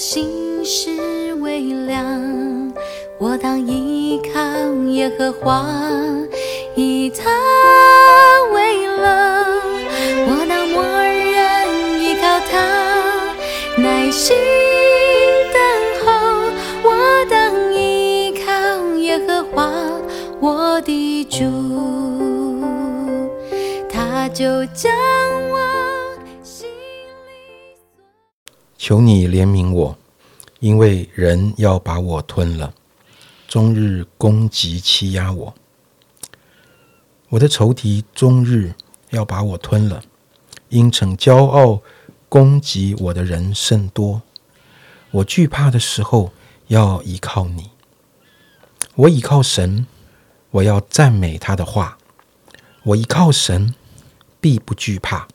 心事微凉，我当依靠耶和华，以他为乐。我当默认依靠他，耐心等候。我当依靠耶和华，我的主，他就将求你怜悯我，因为人要把我吞了，终日攻击欺压我。我的仇敌终日要把我吞了，因逞骄傲攻击我的人甚多。我惧怕的时候要依靠你，我倚靠神，我要赞美他的话。我依靠神，必不惧怕。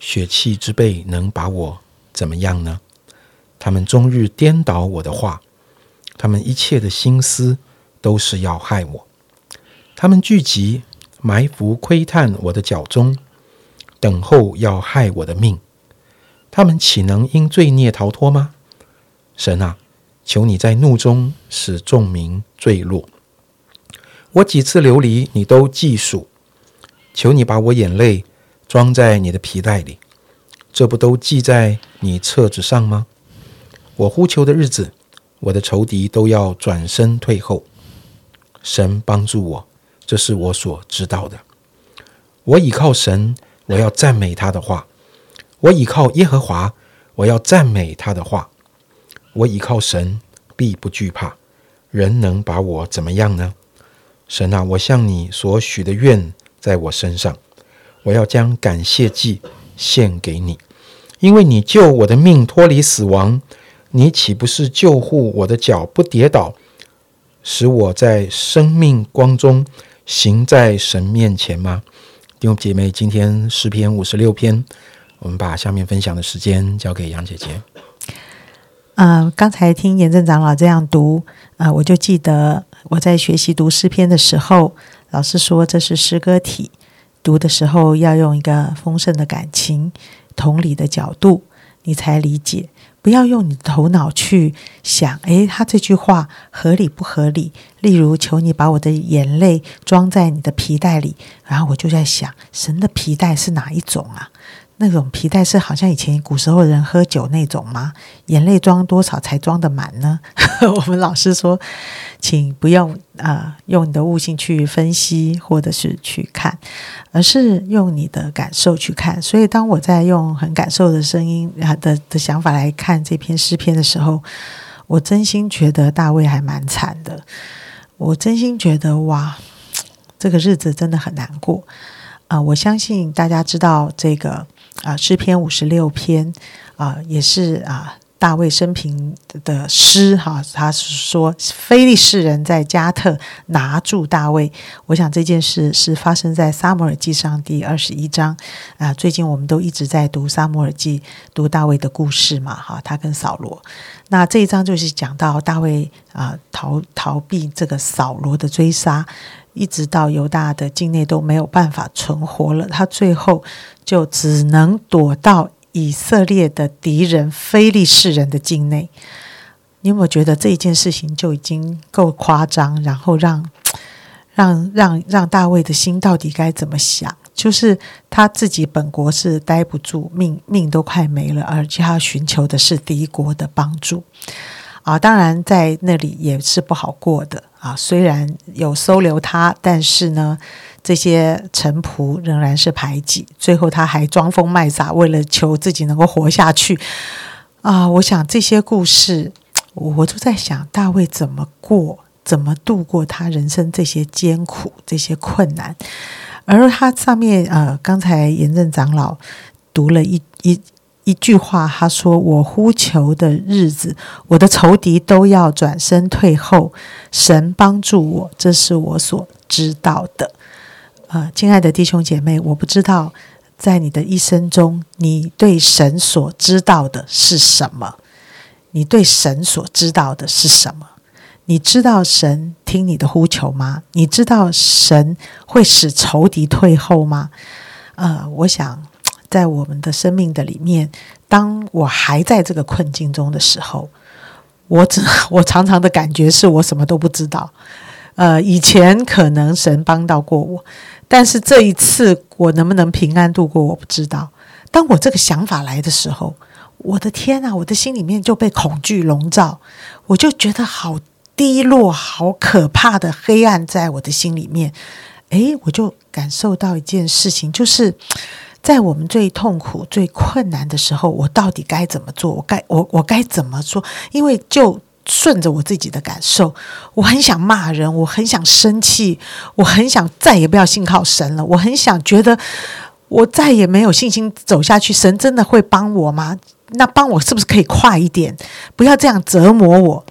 血气之辈能把我怎么样呢？他们终日颠倒我的话，他们一切的心思都是要害我。他们聚集埋伏窥探我的脚中，等候要害我的命。他们岂能因罪孽逃脱吗？神啊，求你在怒中使众民坠落。我几次流离，你都记数。求你把我眼泪装在你的皮带里，这不都记在你册子上吗？我呼求的日子，我的仇敌都要转身退后。神帮助我，这是我所知道的。我倚靠神，我要赞美他的话。我倚靠耶和华，我要赞美他的话。我倚靠神，必不惧怕。人能把我怎么样呢？神啊，我向你所许的愿在我身上，我要将感谢祭献给你，因为你救我的命脱离死亡，你岂不是救护我的脚不跌倒，使我在生命光中行在神面前吗？弟兄姐妹，今天诗篇五十六篇，我们把下面分享的时间交给杨姐姐。呃，刚才听严正长老这样读，啊、我就记得我在学习读诗篇的时候，老师说这是诗歌体，读的时候要用一个丰盛的感情、同理的角度，你才理解。不要用你的头脑去想，诶，他这句话合理不合理？例如，求你把我的眼泪装在你的皮带里，然后我就在想，神的皮带是哪一种啊？那种皮带是好像以前古时候人喝酒那种吗？眼泪装多少才装得满呢？我们老师说，请不用啊、呃用你的悟性去分析或者是去看，而是用你的感受去看。所以，当我在用很感受的声音啊的的想法来看这篇诗篇的时候，我真心觉得大卫还蛮惨的。我真心觉得哇，这个日子真的很难过。啊、我相信大家知道这个啊、诗篇五十六篇啊、也是啊、大卫生平的诗哈、他是说非利士人在加特拿住大卫。我想这件事是发生在撒母耳记上第二十一章啊、最近我们都一直在读撒母耳记，读大卫的故事嘛哈、他跟扫罗。那这一章就是讲到大卫啊、逃逃避这个扫罗的追杀，一直到犹大的境内都没有办法存活了，他最后就只能躲到以色列的敌人非利士人的境内。你有没有觉得这一件事情就已经够夸张？然后让让让让大卫的心到底该怎么想？就是他自己本国是待不住，命命都快没了，而且他寻求的是敌国的帮助。啊，当然在那里也是不好过的啊。虽然有收留他，但是呢，这些臣仆仍然是排挤。最后他还装疯卖傻，为了求自己能够活下去啊。我想这些故事，我都在想大卫怎么过，怎么度过他人生这些艰苦、这些困难。而他上面呃，刚才严正长老读了一一。一句话，他说：“我呼求的日子，我的仇敌都要转身退后。神帮助我，这是我所知道的。”呃，亲爱的弟兄姐妹，我不知道在你的一生中，你对神所知道的是什么？你对神所知道的是什么？你知道神听你的呼求吗？你知道神会使仇敌退后吗？呃，我想。在我们的生命的里面，当我还在这个困境中的时候，我只 我常常的感觉是我什么都不知道。呃，以前可能神帮到过我，但是这一次我能不能平安度过，我不知道。当我这个想法来的时候，我的天啊，我的心里面就被恐惧笼罩，我就觉得好低落、好可怕的黑暗在我的心里面。诶，我就感受到一件事情，就是在我们最痛苦、最困难的时候，我到底该怎么做？我该我我该怎么做？因为就。顺着我自己的感受，我很想骂人，我很想生气，我很想再也不要信靠神了。我很想觉得我再也没有信心走下去，神真的会帮我吗？那帮我是不是可以快一点？不要这样折磨我。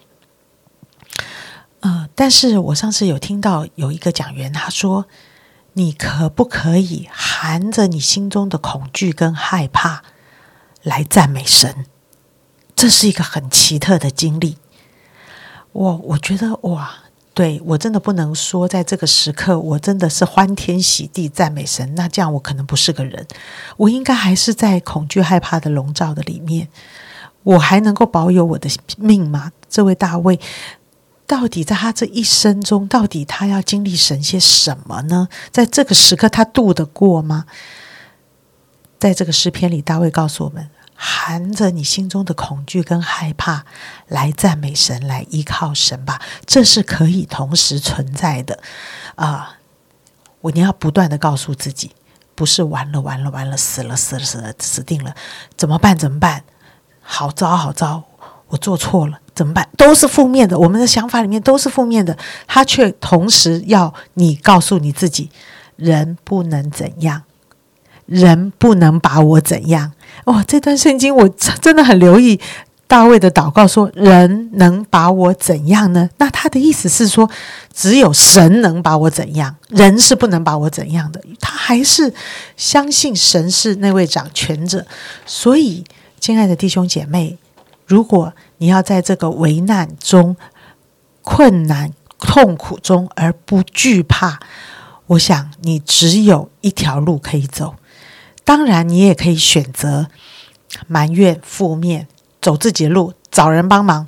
呃，但是我上次有听到有一个讲员他说：“你可不可以含着你心中的恐惧跟害怕来赞美神？”这是一个很奇特的经历。我我觉得哇，对我真的不能说，在这个时刻，我真的是欢天喜地赞美神。那这样我可能不是个人，我应该还是在恐惧害怕的笼罩的里面。我还能够保有我的命吗？这位大卫，到底在他这一生中，到底他要经历神些什么呢？在这个时刻，他度得过吗？在这个诗篇里，大卫告诉我们。含着你心中的恐惧跟害怕来赞美神，来依靠神吧，这是可以同时存在的啊！我你要不断的告诉自己，不是完了完了完了，死了死了死了死定了，怎么办怎么办？好糟好糟，我做错了怎么办？都是负面的，我们的想法里面都是负面的，他却同时要你告诉你自己，人不能怎样。人不能把我怎样？哇！这段圣经我真的很留意。大卫的祷告说：“人能把我怎样呢？”那他的意思是说，只有神能把我怎样，人是不能把我怎样的。他还是相信神是那位掌权者。所以，亲爱的弟兄姐妹，如果你要在这个危难中、困难、痛苦中而不惧怕，我想你只有一条路可以走。当然，你也可以选择埋怨、负面，走自己的路，找人帮忙，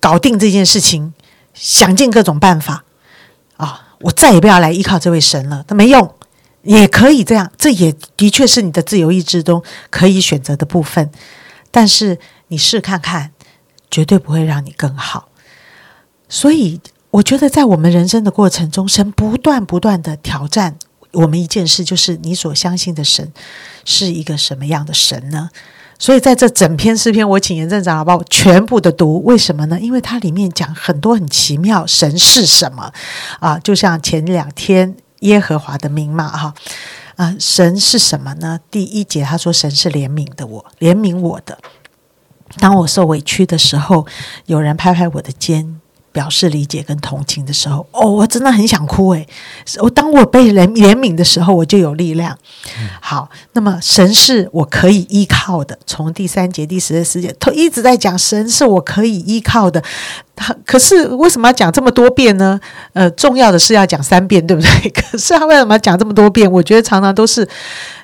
搞定这件事情，想尽各种办法啊！我再也不要来依靠这位神了，他没用。也可以这样，这也的确是你的自由意志中可以选择的部分。但是你试看看，绝对不会让你更好。所以，我觉得在我们人生的过程中，神不断不断的挑战。我们一件事就是你所相信的神是一个什么样的神呢？所以在这整篇诗篇，我请严正长老把我全部的读。为什么呢？因为它里面讲很多很奇妙，神是什么啊？就像前两天耶和华的名嘛，哈啊，神是什么呢？第一节他说神是怜悯的，我怜悯我的。当我受委屈的时候，有人拍拍我的肩。表示理解跟同情的时候，哦，我真的很想哭诶。我当我被怜怜悯的时候，我就有力量。好，那么神是我可以依靠的。从第三节、第十节、节，他一直在讲神是我可以依靠的。他可是为什么要讲这么多遍呢？呃，重要的是要讲三遍，对不对？可是他为什么要讲这么多遍？我觉得常常都是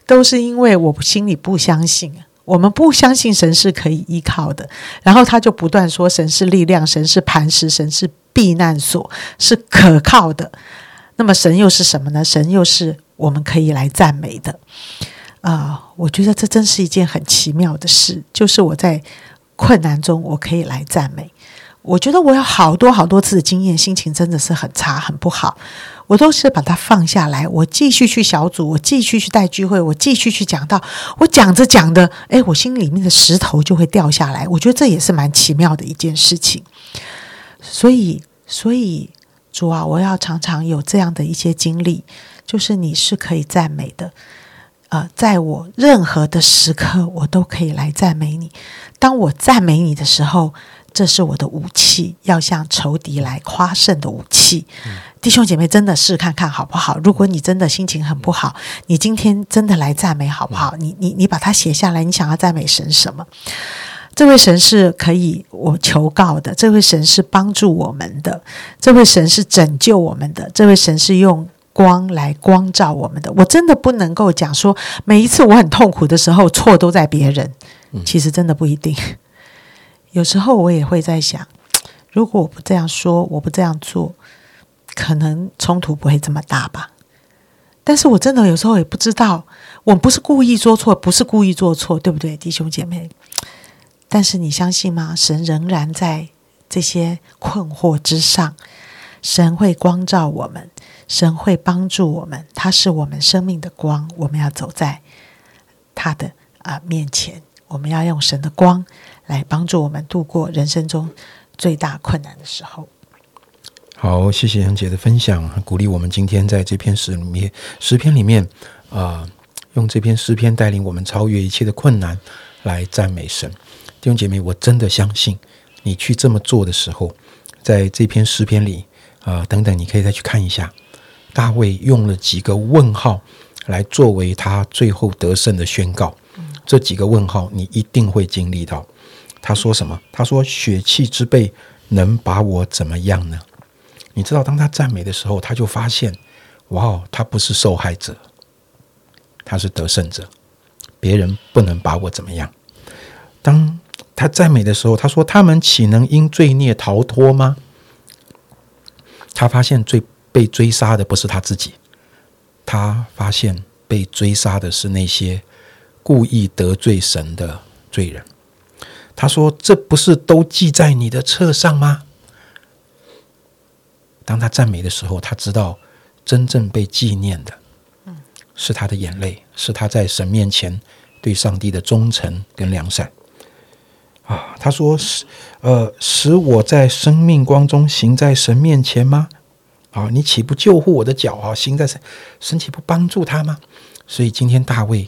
都是因为我心里不相信。我们不相信神是可以依靠的，然后他就不断说神是力量，神是磐石，神是避难所，是可靠的。那么神又是什么呢？神又是我们可以来赞美的啊！我觉得这真是一件很奇妙的事，就是我在困难中，我可以来赞美。我觉得我有好多好多次的经验，心情真的是很差、很不好。我都是把它放下来，我继续去小组，我继续去带聚会，我继续去讲到，我讲着讲的，诶，我心里面的石头就会掉下来。我觉得这也是蛮奇妙的一件事情。所以，所以主啊，我要常常有这样的一些经历，就是你是可以赞美的。呃，在我任何的时刻，我都可以来赞美你。当我赞美你的时候。这是我的武器，要向仇敌来夸胜的武器。弟兄姐妹，真的试看看好不好？如果你真的心情很不好，你今天真的来赞美好不好？你你你把它写下来，你想要赞美神什么？这位神是可以我求告的，这位神是帮助我们的，这位神是拯救我们的，这位神是用。光来光照我们的。我真的不能够讲说每一次我很痛苦的时候，错都在别人。其实真的不一定。有时候我也会在想，如果我不这样说，我不这样做，可能冲突不会这么大吧。但是我真的有时候也不知道，我不是故意做错，不是故意做错，对不对，弟兄姐妹？但是你相信吗？神仍然在这些困惑之上。神会光照我们，神会帮助我们，他是我们生命的光。我们要走在他的啊面前，我们要用神的光来帮助我们度过人生中最大困难的时候。好，谢谢杨姐的分享，鼓励我们今天在这篇诗里面诗篇里面啊，用这篇诗篇带领我们超越一切的困难来赞美神。弟兄姐妹，我真的相信你去这么做的时候，在这篇诗篇里。啊，等等，你可以再去看一下，大卫用了几个问号来作为他最后得胜的宣告。这几个问号，你一定会经历到。他说什么？他说：“血气之辈能把我怎么样呢？”你知道，当他赞美的时候，他就发现，哇哦，他不是受害者，他是得胜者。别人不能把我怎么样。当他赞美的时候，他说：“他们岂能因罪孽逃脱吗？”他发现最被追杀的不是他自己，他发现被追杀的是那些故意得罪神的罪人。他说：“这不是都记在你的册上吗？”当他赞美的时候，他知道真正被纪念的，是他的眼泪，是他在神面前对上帝的忠诚跟良善。啊，他说使呃使我在生命光中行在神面前吗？啊，你岂不救护我的脚啊？行在神神岂不帮助他吗？所以今天大卫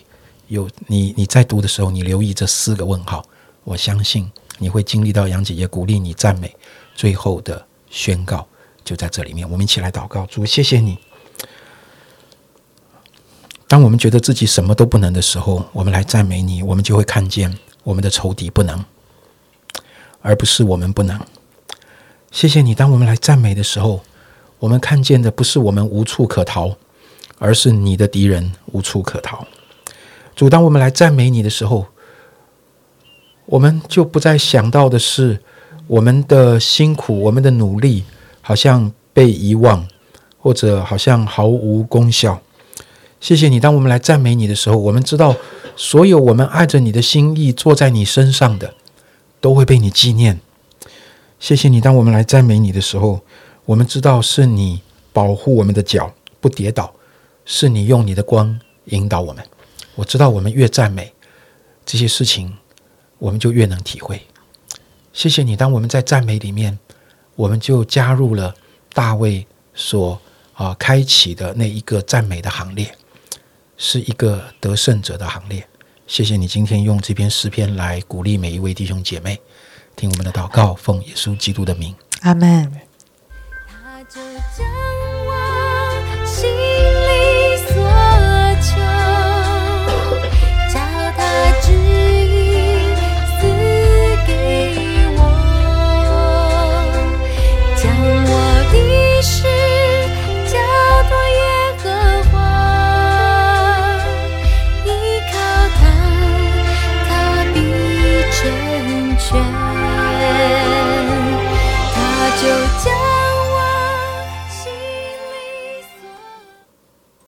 有你你在读的时候，你留意这四个问号，我相信你会经历到杨姐姐鼓励你赞美最后的宣告就在这里面。我们一起来祷告，主谢谢你。当我们觉得自己什么都不能的时候，我们来赞美你，我们就会看见我们的仇敌不能。而不是我们不能，谢谢你。当我们来赞美的时候，我们看见的不是我们无处可逃，而是你的敌人无处可逃。主，当我们来赞美你的时候，我们就不再想到的是我们的辛苦、我们的努力好像被遗忘，或者好像毫无功效。谢谢你，当我们来赞美你的时候，我们知道所有我们爱着你的心意坐在你身上的。都会被你纪念，谢谢你。当我们来赞美你的时候，我们知道是你保护我们的脚不跌倒，是你用你的光引导我们。我知道我们越赞美这些事情，我们就越能体会。谢谢你。当我们在赞美里面，我们就加入了大卫所啊开启的那一个赞美的行列，是一个得胜者的行列。谢谢你今天用这篇诗篇来鼓励每一位弟兄姐妹，听我们的祷告，奉耶稣基督的名，阿门。